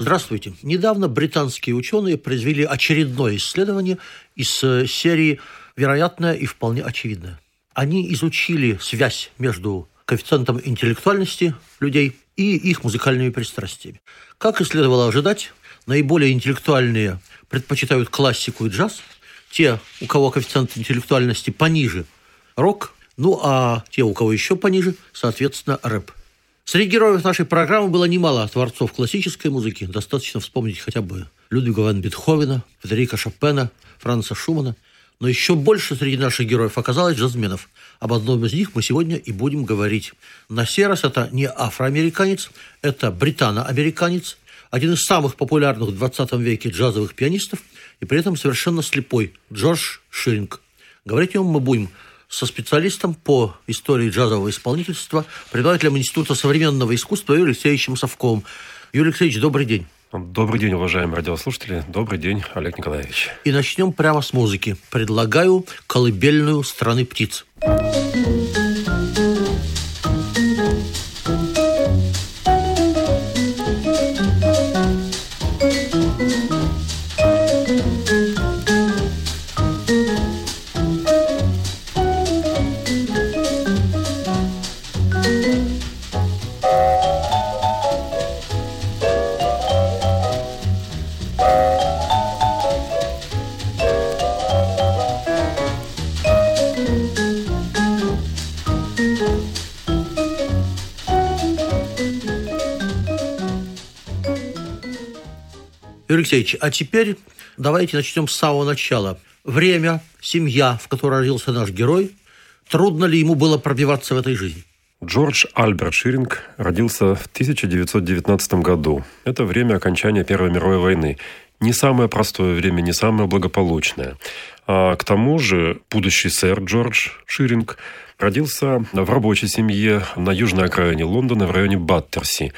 Здравствуйте. Недавно британские ученые произвели очередное исследование из э, серии «Вероятное и вполне очевидное». Они изучили связь между коэффициентом интеллектуальности людей и их музыкальными пристрастиями. Как и следовало ожидать, наиболее интеллектуальные предпочитают классику и джаз, те, у кого коэффициент интеллектуальности пониже – рок, ну а те, у кого еще пониже, соответственно, рэп. Среди героев нашей программы было немало творцов классической музыки. Достаточно вспомнить хотя бы Людвига ван Бетховена, Федерика Шопена, Франца Шумана. Но еще больше среди наших героев оказалось джазменов. Об одном из них мы сегодня и будем говорить. На сей раз это не афроамериканец, это британо-американец, один из самых популярных в 20 веке джазовых пианистов и при этом совершенно слепой Джордж Ширинг. Говорить о нем мы будем со специалистом по истории джазового исполнительства, преподавателем Института современного искусства Юрием Алексеевичем Совковым. Юрий Алексеевич, добрый день. Добрый день, уважаемые радиослушатели. Добрый день, Олег Николаевич. И начнем прямо с музыки. Предлагаю колыбельную страны птиц. Юрий Алексеевич, а теперь давайте начнем с самого начала. Время, семья, в которой родился наш герой. Трудно ли ему было пробиваться в этой жизни? Джордж Альберт Ширинг родился в 1919 году. Это время окончания Первой мировой войны. Не самое простое время, не самое благополучное. А к тому же будущий сэр Джордж Ширинг родился в рабочей семье на южной окраине Лондона в районе Баттерси.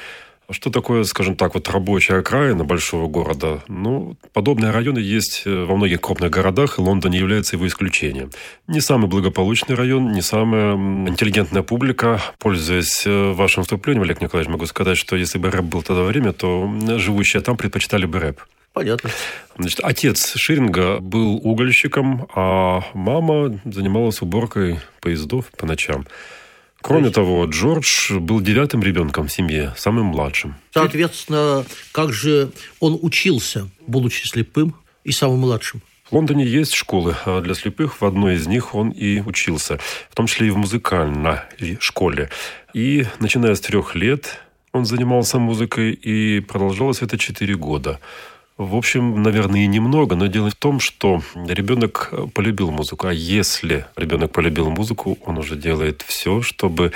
Что такое, скажем так, вот рабочая окраина большого города? Ну, подобные районы есть э, во многих крупных городах, и Лондон не является его исключением. Не самый благополучный район, не самая интеллигентная публика. Пользуясь э, вашим вступлением, Олег Николаевич, могу сказать, что если бы рэп был тогда время, то живущие там предпочитали бы рэп. Понятно. Значит, отец Ширинга был угольщиком, а мама занималась уборкой поездов по ночам. Кроме есть... того, Джордж был девятым ребенком в семье, самым младшим. Соответственно, как же он учился, будучи слепым и самым младшим? В Лондоне есть школы а для слепых. В одной из них он и учился, в том числе и в музыкальной школе. И начиная с трех лет он занимался музыкой, и продолжалось это четыре года. В общем, наверное, и немного, но дело в том, что ребенок полюбил музыку. А если ребенок полюбил музыку, он уже делает все, чтобы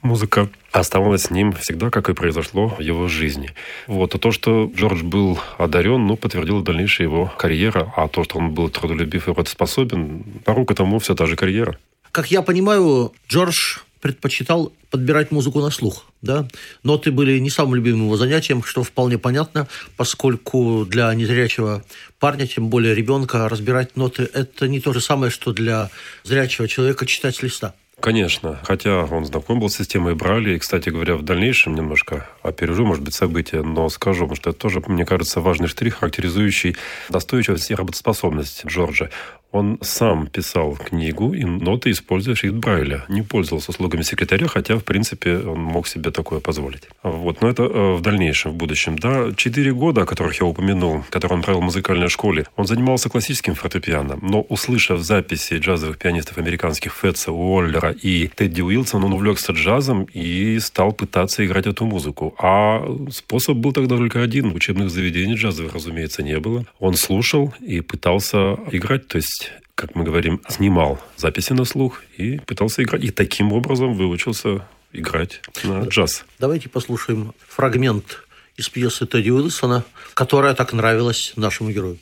музыка оставалась с ним всегда, как и произошло в его жизни. Вот. А то, что Джордж был одарен, ну, подтвердила дальнейшая его карьера. А то, что он был трудолюбив и работоспособен, порог этому все та же карьера. Как я понимаю, Джордж предпочитал подбирать музыку на слух. Да? Ноты были не самым любимым его занятием, что вполне понятно, поскольку для незрячего парня, тем более ребенка, разбирать ноты – это не то же самое, что для зрячего человека читать с листа. Конечно, хотя он знаком был с системой Брайля, и, кстати говоря, в дальнейшем немножко опережу, может быть, события, но скажу, потому что это тоже, мне кажется, важный штрих, характеризующий достойчивость и работоспособность Джорджа. Он сам писал книгу и ноты, используя шрифт Брайля. Не пользовался услугами секретаря, хотя, в принципе, он мог себе такое позволить. Вот. Но это э, в дальнейшем, в будущем. Да, четыре года, о которых я упомянул, которые он провел в музыкальной школе, он занимался классическим фортепиано. Но, услышав записи джазовых пианистов американских Фетца, Уоллера и Тедди Уилсона, он увлекся джазом и стал пытаться играть эту музыку. А способ был тогда только один. Учебных заведений джазовых, разумеется, не было. Он слушал и пытался играть. То есть как мы говорим, снимал записи на слух и пытался играть. И таким образом выучился играть на джаз. Давайте послушаем фрагмент из пьесы Тедди Уилсона, которая так нравилась нашему герою.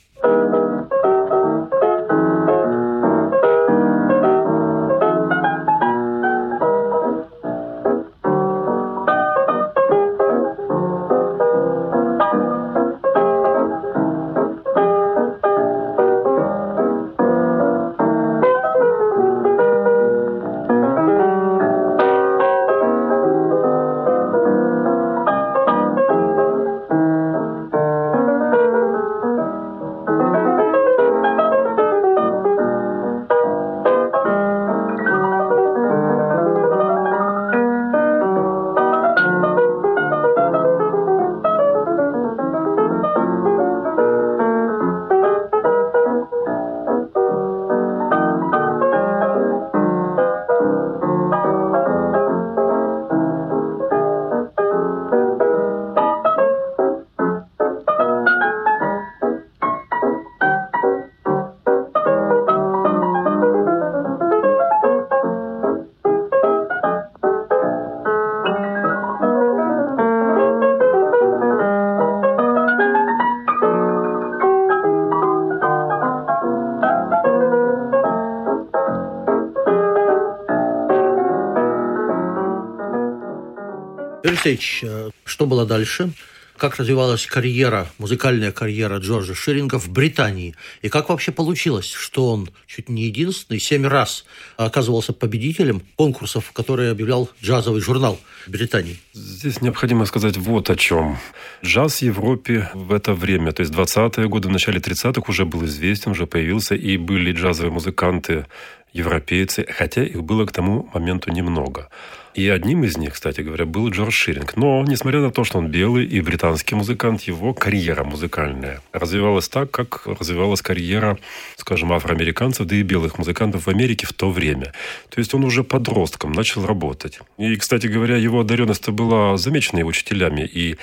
Алексеевич, э, что было дальше? как развивалась карьера, музыкальная карьера Джорджа Ширинга в Британии. И как вообще получилось, что он чуть не единственный, семь раз оказывался победителем конкурсов, которые объявлял джазовый журнал Британии. Здесь необходимо сказать вот о чем. Джаз в Европе в это время, то есть 20-е годы, в начале 30-х уже был известен, уже появился, и были джазовые музыканты, европейцы, хотя их было к тому моменту немного. И одним из них, кстати говоря, был Джордж Ширинг. Но, несмотря на то, что он белый и британский музыкант, его карьера музыкальная развивалась так, как развивалась карьера, скажем, афроамериканцев, да и белых музыкантов в Америке в то время. То есть он уже подростком начал работать. И, кстати говоря, его одаренность была замечена и учителями, и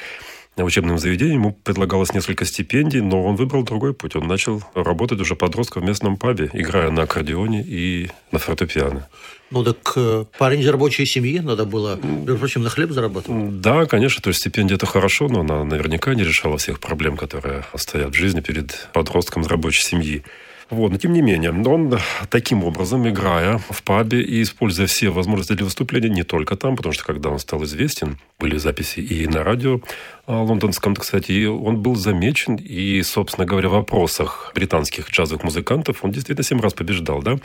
учебным заведением. Ему предлагалось несколько стипендий, но он выбрал другой путь. Он начал работать уже подростком в местном пабе, играя на аккордеоне и на фортепиано. Ну так э, парень из рабочей семьи, надо было, между прочим, на хлеб зарабатывать. Да, конечно, то есть стипендия это хорошо, но она наверняка не решала всех проблем, которые стоят в жизни перед подростком из рабочей семьи. Вот, но тем не менее, он таким образом, играя в пабе и используя все возможности для выступления, не только там, потому что когда он стал известен, были записи и на радио а, лондонском, кстати, он был замечен, и, собственно говоря, в вопросах британских джазовых музыкантов он действительно семь раз побеждал, да.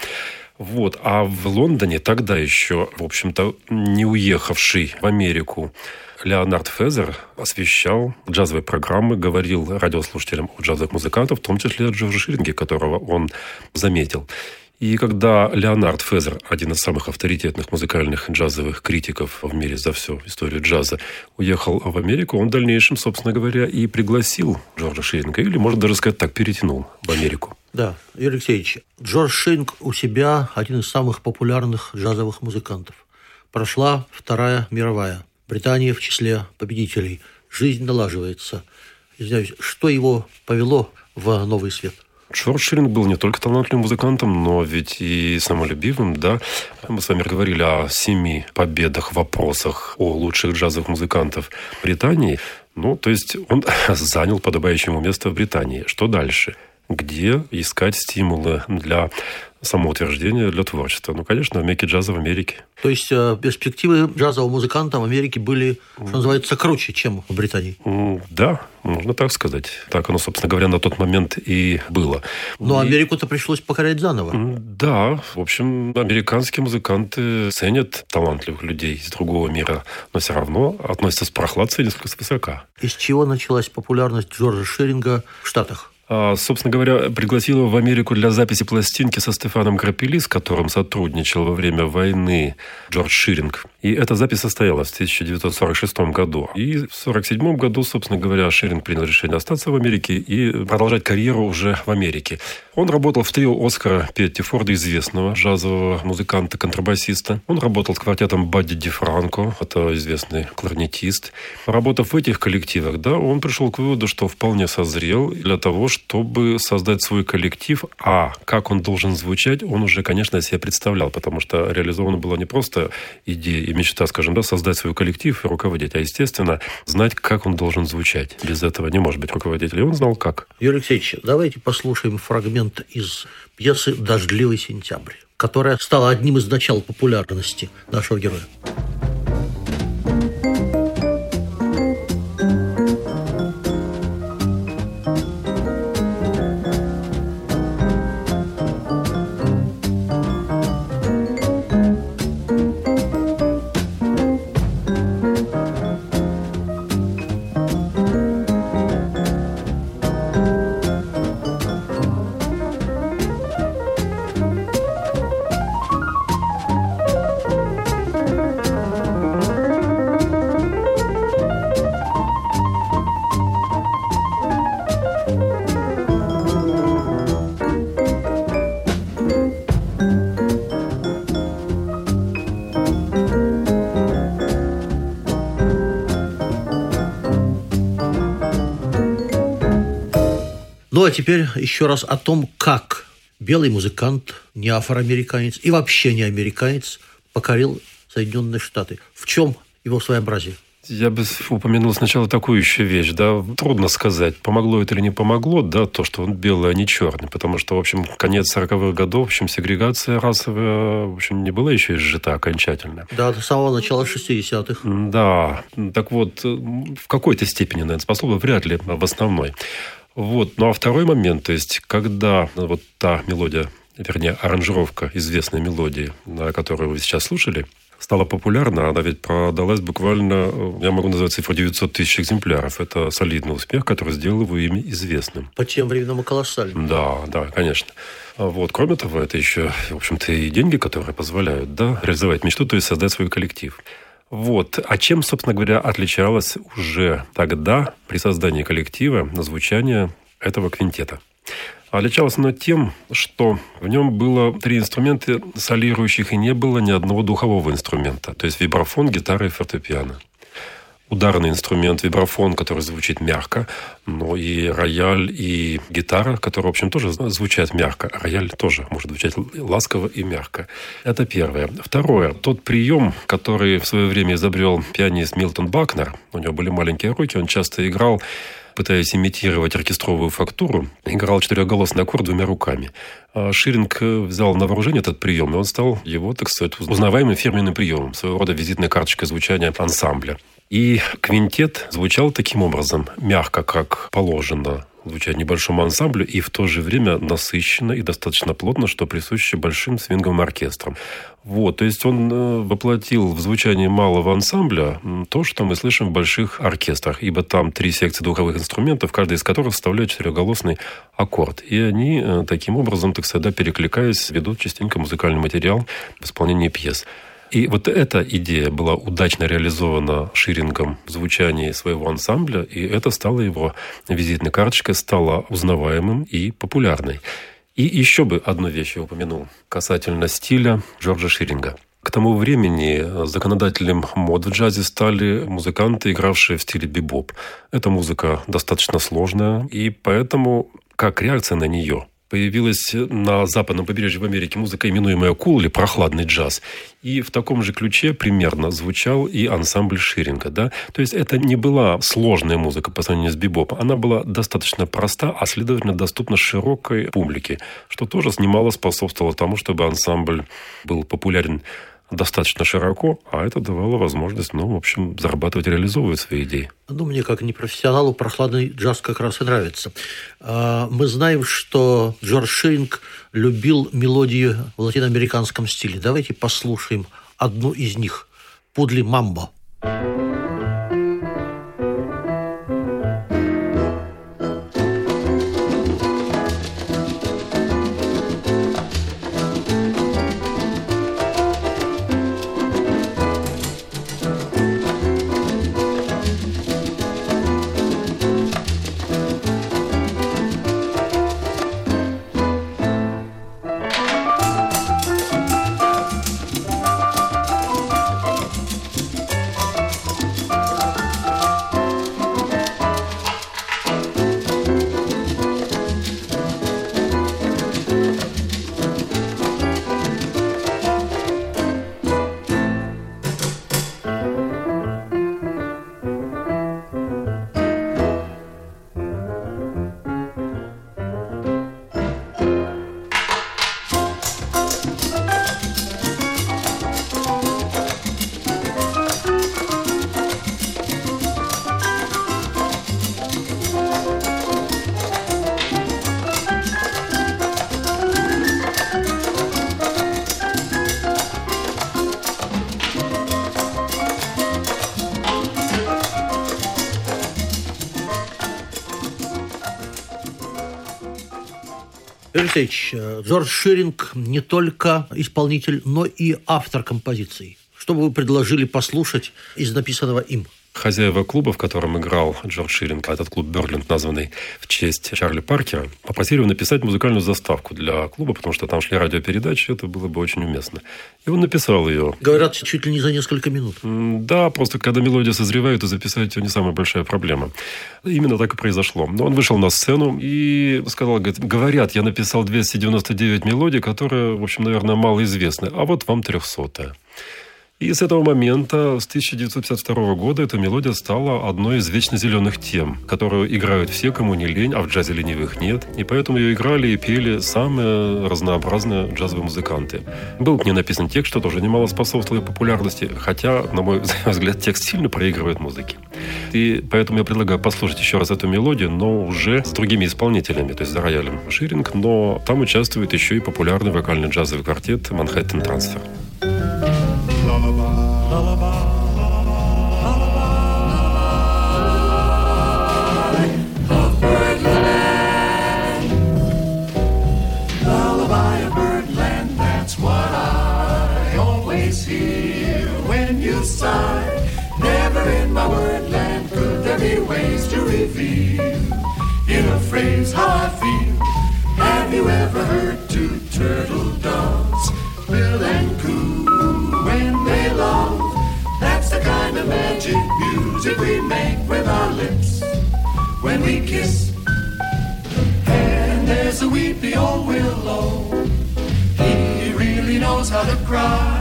Вот. А в Лондоне тогда еще, в общем-то, не уехавший в Америку Леонард Фезер освещал джазовые программы, говорил радиослушателям о джазовых музыкантах, в том числе о Джорджи Ширинге, которого он заметил. И когда Леонард Фезер, один из самых авторитетных музыкальных джазовых критиков в мире за всю историю джаза, уехал в Америку, он в дальнейшем, собственно говоря, и пригласил Джорджа Ширинга, или, можно даже сказать так, перетянул в Америку. Да, Юрий Алексеевич, Джордж Ширинг у себя один из самых популярных джазовых музыкантов. Прошла Вторая мировая. Британия в числе победителей. Жизнь налаживается. Извиняюсь, что его повело в новый свет? Ширинг был не только талантливым музыкантом, но ведь и самолюбивым, да. Мы с вами говорили о семи победах вопросах о лучших джазовых музыкантов Британии. Ну, то есть он занял подобающее ему место в Британии. Что дальше? Где искать стимулы для самоутверждения для творчества. Ну, конечно, в меке джаза в Америке. То есть э, перспективы джазового музыканта в Америке были, что называется, круче, чем в Британии? Да, можно так сказать. Так оно, собственно говоря, на тот момент и было. Но и... Америку-то пришлось покорять заново. Да, в общем, американские музыканты ценят талантливых людей из другого мира, но все равно относятся с прохладцей несколько свысока. Из чего началась популярность Джорджа Ширинга в Штатах? А, собственно говоря, пригласил его в Америку для записи пластинки со Стефаном Крапели, с которым сотрудничал во время войны Джордж Ширинг. И эта запись состоялась в 1946 году. И в 1947 году, собственно говоря, Ширинг принял решение остаться в Америке и продолжать карьеру уже в Америке. Он работал в трио Оскара Петти Форда, известного джазового музыканта, контрабасиста. Он работал с квартетом Бадди Ди Франко, это известный кларнетист. Работав в этих коллективах, да, он пришел к выводу, что вполне созрел для того, чтобы чтобы создать свой коллектив, а как он должен звучать, он уже, конечно, себе представлял, потому что реализована была не просто идея и мечта, скажем, да, создать свой коллектив и руководить, а, естественно, знать, как он должен звучать. Без этого не может быть руководителя. И он знал, как. Юрий Алексеевич, давайте послушаем фрагмент из пьесы «Дождливый сентябрь», которая стала одним из начал популярности нашего героя. Ну, а теперь еще раз о том, как белый музыкант, не афроамериканец и вообще не американец покорил Соединенные Штаты. В чем его своеобразие? Я бы упомянул сначала такую еще вещь, да, трудно сказать, помогло это или не помогло, да, то, что он белый, а не черный, потому что, в общем, конец 40-х годов, в общем, сегрегация расовая, в общем, не была еще изжита окончательно. Да, до самого начала 60-х. Да, так вот, в какой-то степени, наверное, способна, вряд ли в основной. Вот, ну а второй момент, то есть, когда вот та мелодия, вернее, аранжировка известной мелодии, которую вы сейчас слушали, стала популярна, она ведь продалась буквально, я могу назвать цифру 900 тысяч экземпляров. Это солидный успех, который сделал его имя известным. По тем временам и колоссальным. Да, да, конечно. Вот. Кроме того, это еще, в общем-то, и деньги, которые позволяют да, реализовать мечту, то есть создать свой коллектив. Вот. А чем, собственно говоря, отличалось уже тогда при создании коллектива звучание этого квинтета? Отличалось оно тем, что в нем было три инструмента солирующих, и не было ни одного духового инструмента. То есть вибрафон, гитара и фортепиано. Ударный инструмент, вибрафон, который звучит мягко, но и рояль, и гитара, которые, в общем, тоже звучат мягко. Рояль тоже может звучать ласково и мягко. Это первое. Второе. Тот прием, который в свое время изобрел пианист Милтон Бакнер, у него были маленькие руки, он часто играл пытаясь имитировать оркестровую фактуру, играл четырехголосный аккорд двумя руками. А Ширинг взял на вооружение этот прием, и он стал его, так сказать, узнаваемым фирменным приемом, своего рода визитной карточкой звучания ансамбля. И квинтет звучал таким образом, мягко, как положено звучать небольшому ансамблю и в то же время насыщенно и достаточно плотно, что присуще большим свинговым оркестрам. Вот, то есть он э, воплотил в звучании малого ансамбля то, что мы слышим в больших оркестрах, ибо там три секции духовых инструментов, каждый из которых вставляет четырехголосный аккорд. И они э, таким образом, так сказать, перекликаясь, ведут частенько музыкальный материал в исполнении пьес. И вот эта идея была удачно реализована Ширингом в звучании своего ансамбля, и это стало его визитной карточкой, стало узнаваемым и популярной. И еще бы одну вещь я упомянул касательно стиля Джорджа Ширинга. К тому времени законодателем мод в джазе стали музыканты, игравшие в стиле бибоп. Эта музыка достаточно сложная, и поэтому как реакция на нее появилась на западном побережье в Америке музыка, именуемая кул или прохладный джаз. И в таком же ключе примерно звучал и ансамбль Ширинга. Да? То есть это не была сложная музыка по сравнению с бибопом. Она была достаточно проста, а следовательно доступна широкой публике, что тоже немало способствовало тому, чтобы ансамбль был популярен достаточно широко, а это давало возможность, ну, в общем, зарабатывать, реализовывать свои идеи. Ну, мне как непрофессионалу прохладный джаз как раз и нравится. А, мы знаем, что Джордж Ширинг любил мелодии в латиноамериканском стиле. Давайте послушаем одну из них. «Пудли Мамбо». Алексеевич, э, Джордж Ширинг не только исполнитель, но и автор композиций. Что бы вы предложили послушать из написанного им? Хозяева клуба, в котором играл Джордж Ширинг, этот клуб Берленд, названный в честь Чарли Паркера, попросили его написать музыкальную заставку для клуба, потому что там шли радиопередачи, это было бы очень уместно. И он написал ее. Говорят, чуть ли не за несколько минут. Да, просто когда мелодия созревает, то записать ее не самая большая проблема. Именно так и произошло. Но он вышел на сцену и сказал, говорит, говорят, я написал 299 мелодий, которые, в общем, наверное, малоизвестны, а вот вам 300 -я. И с этого момента, с 1952 года, эта мелодия стала одной из вечно зеленых тем, которую играют все, кому не лень, а в джазе ленивых нет. И поэтому ее играли и пели самые разнообразные джазовые музыканты. Был к ней написан текст, что тоже немало способствовало популярности, хотя, на мой взгляд, текст сильно проигрывает музыки. И поэтому я предлагаю послушать еще раз эту мелодию, но уже с другими исполнителями, то есть за роялем Ширинг, но там участвует еще и популярный вокальный джазовый квартет «Манхэттен Трансфер». In Have you ever heard two turtle doves, Bill and Coo, music we make with our lips when we kiss. And there's a weepy old willow, he really knows how to cry.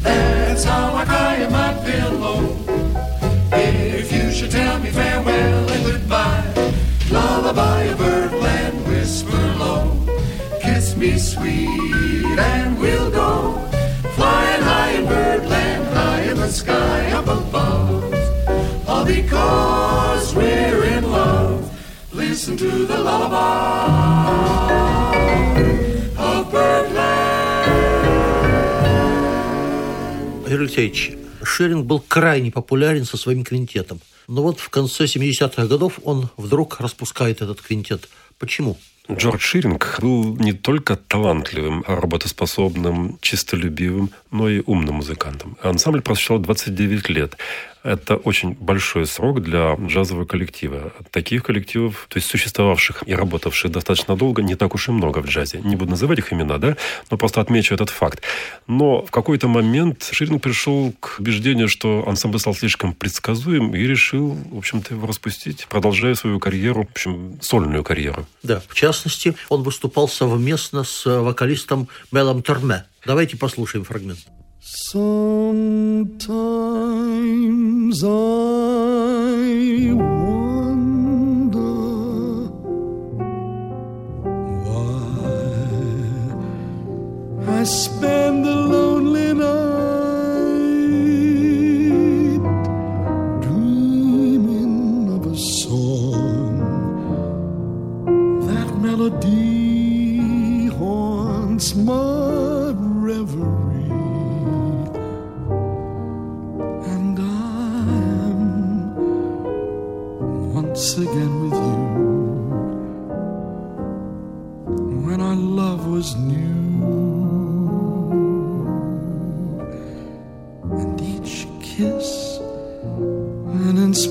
That's how I cry in my pillow. If you should tell me farewell and goodbye, lullaby a birdland whisper low. Kiss me sweet Listen to the lullaby of birdland. Юрий Алексеевич, Шеринг был крайне популярен со своим квинтетом. Но вот в конце 70-х годов он вдруг распускает этот квинтет. Почему? Джордж Ширинг был не только талантливым, работоспособным, чистолюбивым, но и умным музыкантом. Ансамбль просуществовал 29 лет. Это очень большой срок для джазового коллектива. Таких коллективов, то есть существовавших и работавших достаточно долго, не так уж и много в джазе. Не буду называть их имена, да, но просто отмечу этот факт. Но в какой-то момент Ширинг пришел к убеждению, что ансамбль стал слишком предсказуем и решил, в общем-то, его распустить, продолжая свою карьеру, в общем, сольную карьеру. Да, в частности, он выступал совместно с вокалистом Мелом Терме. Давайте послушаем фрагмент. Sometimes comes.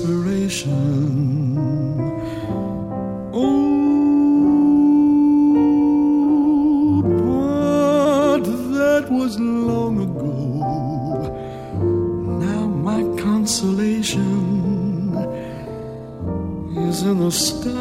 An inspiration. Oh, but that was long ago. Now my consolation is in the stardust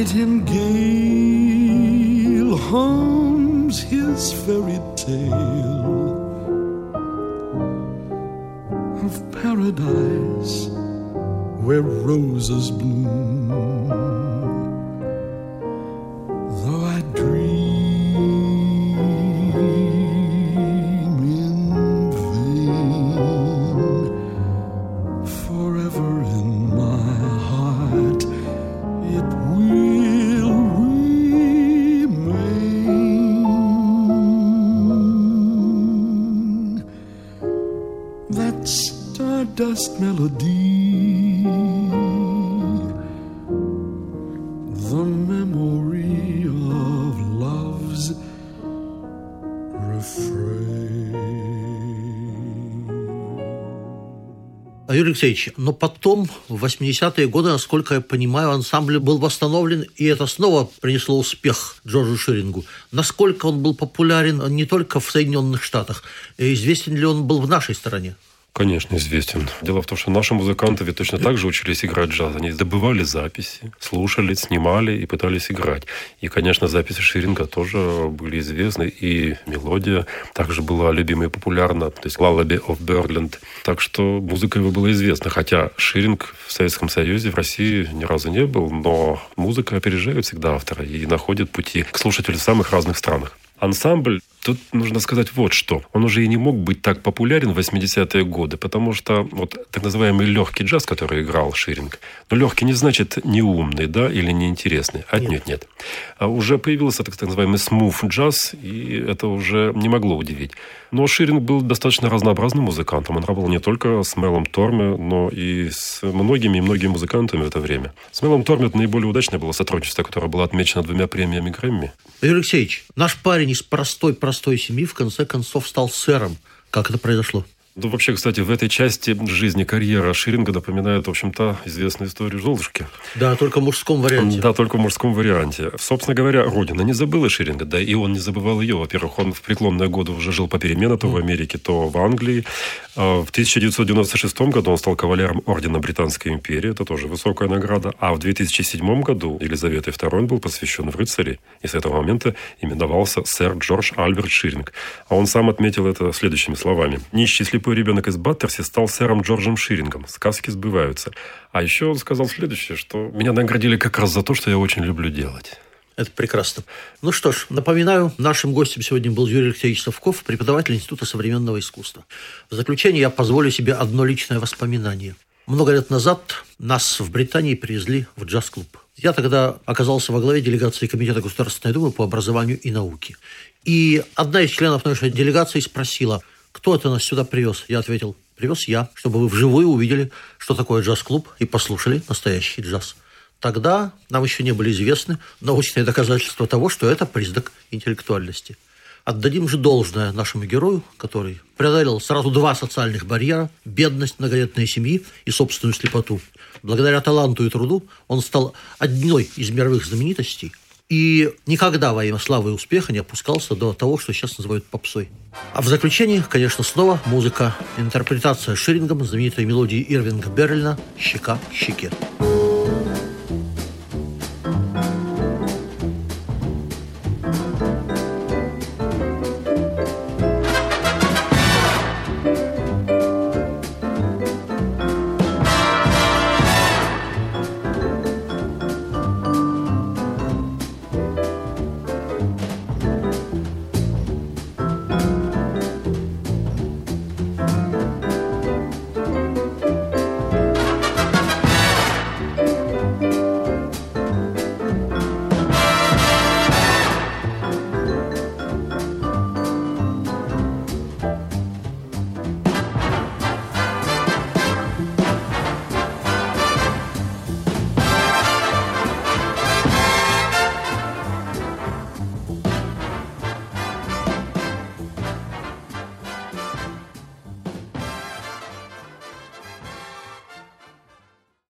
nightingale hums his fairy tale of paradise where roses bloom. Юрий Алексеевич, но потом, в 80-е годы, насколько я понимаю, ансамбль был восстановлен, и это снова принесло успех Джорджу Ширингу. Насколько он был популярен не только в Соединенных Штатах, известен ли он был в нашей стране? Конечно, известен. Дело в том, что наши музыканты точно так же учились играть джаз. Они добывали записи, слушали, снимали и пытались играть. И, конечно, записи Ширинга тоже были известны. И мелодия также была любима и популярна. То есть «Lullaby of Birdland». Так что музыка его была известна. Хотя Ширинг в Советском Союзе, в России ни разу не был. Но музыка опережает всегда автора и находит пути к слушателю в самых разных странах. Ансамбль Тут нужно сказать вот что. Он уже и не мог быть так популярен в 80-е годы, потому что вот так называемый легкий джаз, который играл Ширинг, но легкий не значит неумный, да, или неинтересный. Отнюдь нет. нет. А уже появился так называемый смув джаз, и это уже не могло удивить. Но Ширинг был достаточно разнообразным музыкантом. Он работал не только с Мелом Торме, но и с многими и многими музыкантами в это время. С Мелом Торме это наиболее удачное было сотрудничество, которое было отмечено двумя премиями Грэмми. Юрий Алексеевич, наш парень из простой простой семьи в конце концов стал сэром. Как это произошло? Ну, вообще, кстати, в этой части жизни карьера Ширинга напоминает, в общем-то, известную историю Золушки. Да, только в мужском варианте. Да, только в мужском варианте. Собственно говоря, Родина не забыла Ширинга, да и он не забывал ее. Во-первых, он в преклонные годы уже жил попеременно то в Америке, то в Англии. А в 1996 году он стал кавалером Ордена Британской империи, это тоже высокая награда. А в 2007 году Елизаветой II был посвящен в рыцари, и с этого момента именовался сэр Джордж Альберт Ширинг. А он сам отметил это следующими словами. «Нищий слепой ребенок из Баттерси стал сэром Джорджем Ширингом. Сказки сбываются». А еще он сказал следующее, что меня наградили как раз за то, что я очень люблю делать. Это прекрасно. Ну что ж, напоминаю, нашим гостем сегодня был Юрий Алексеевич Совков, преподаватель Института современного искусства. В заключение я позволю себе одно личное воспоминание. Много лет назад нас в Британии привезли в джаз-клуб. Я тогда оказался во главе делегации Комитета Государственной Думы по образованию и науке. И одна из членов нашей делегации спросила, кто это нас сюда привез? Я ответил, привез я, чтобы вы вживую увидели, что такое джаз-клуб и послушали настоящий джаз. Тогда нам еще не были известны научные доказательства того, что это признак интеллектуальности. Отдадим же должное нашему герою, который преодолел сразу два социальных барьера – бедность многодетной семьи и собственную слепоту. Благодаря таланту и труду он стал одной из мировых знаменитостей и никогда во имя славы и успеха не опускался до того, что сейчас называют попсой. А в заключение, конечно, снова музыка. Интерпретация Ширингом знаменитой мелодии Ирвинга Берлина «Щека щеке». щеке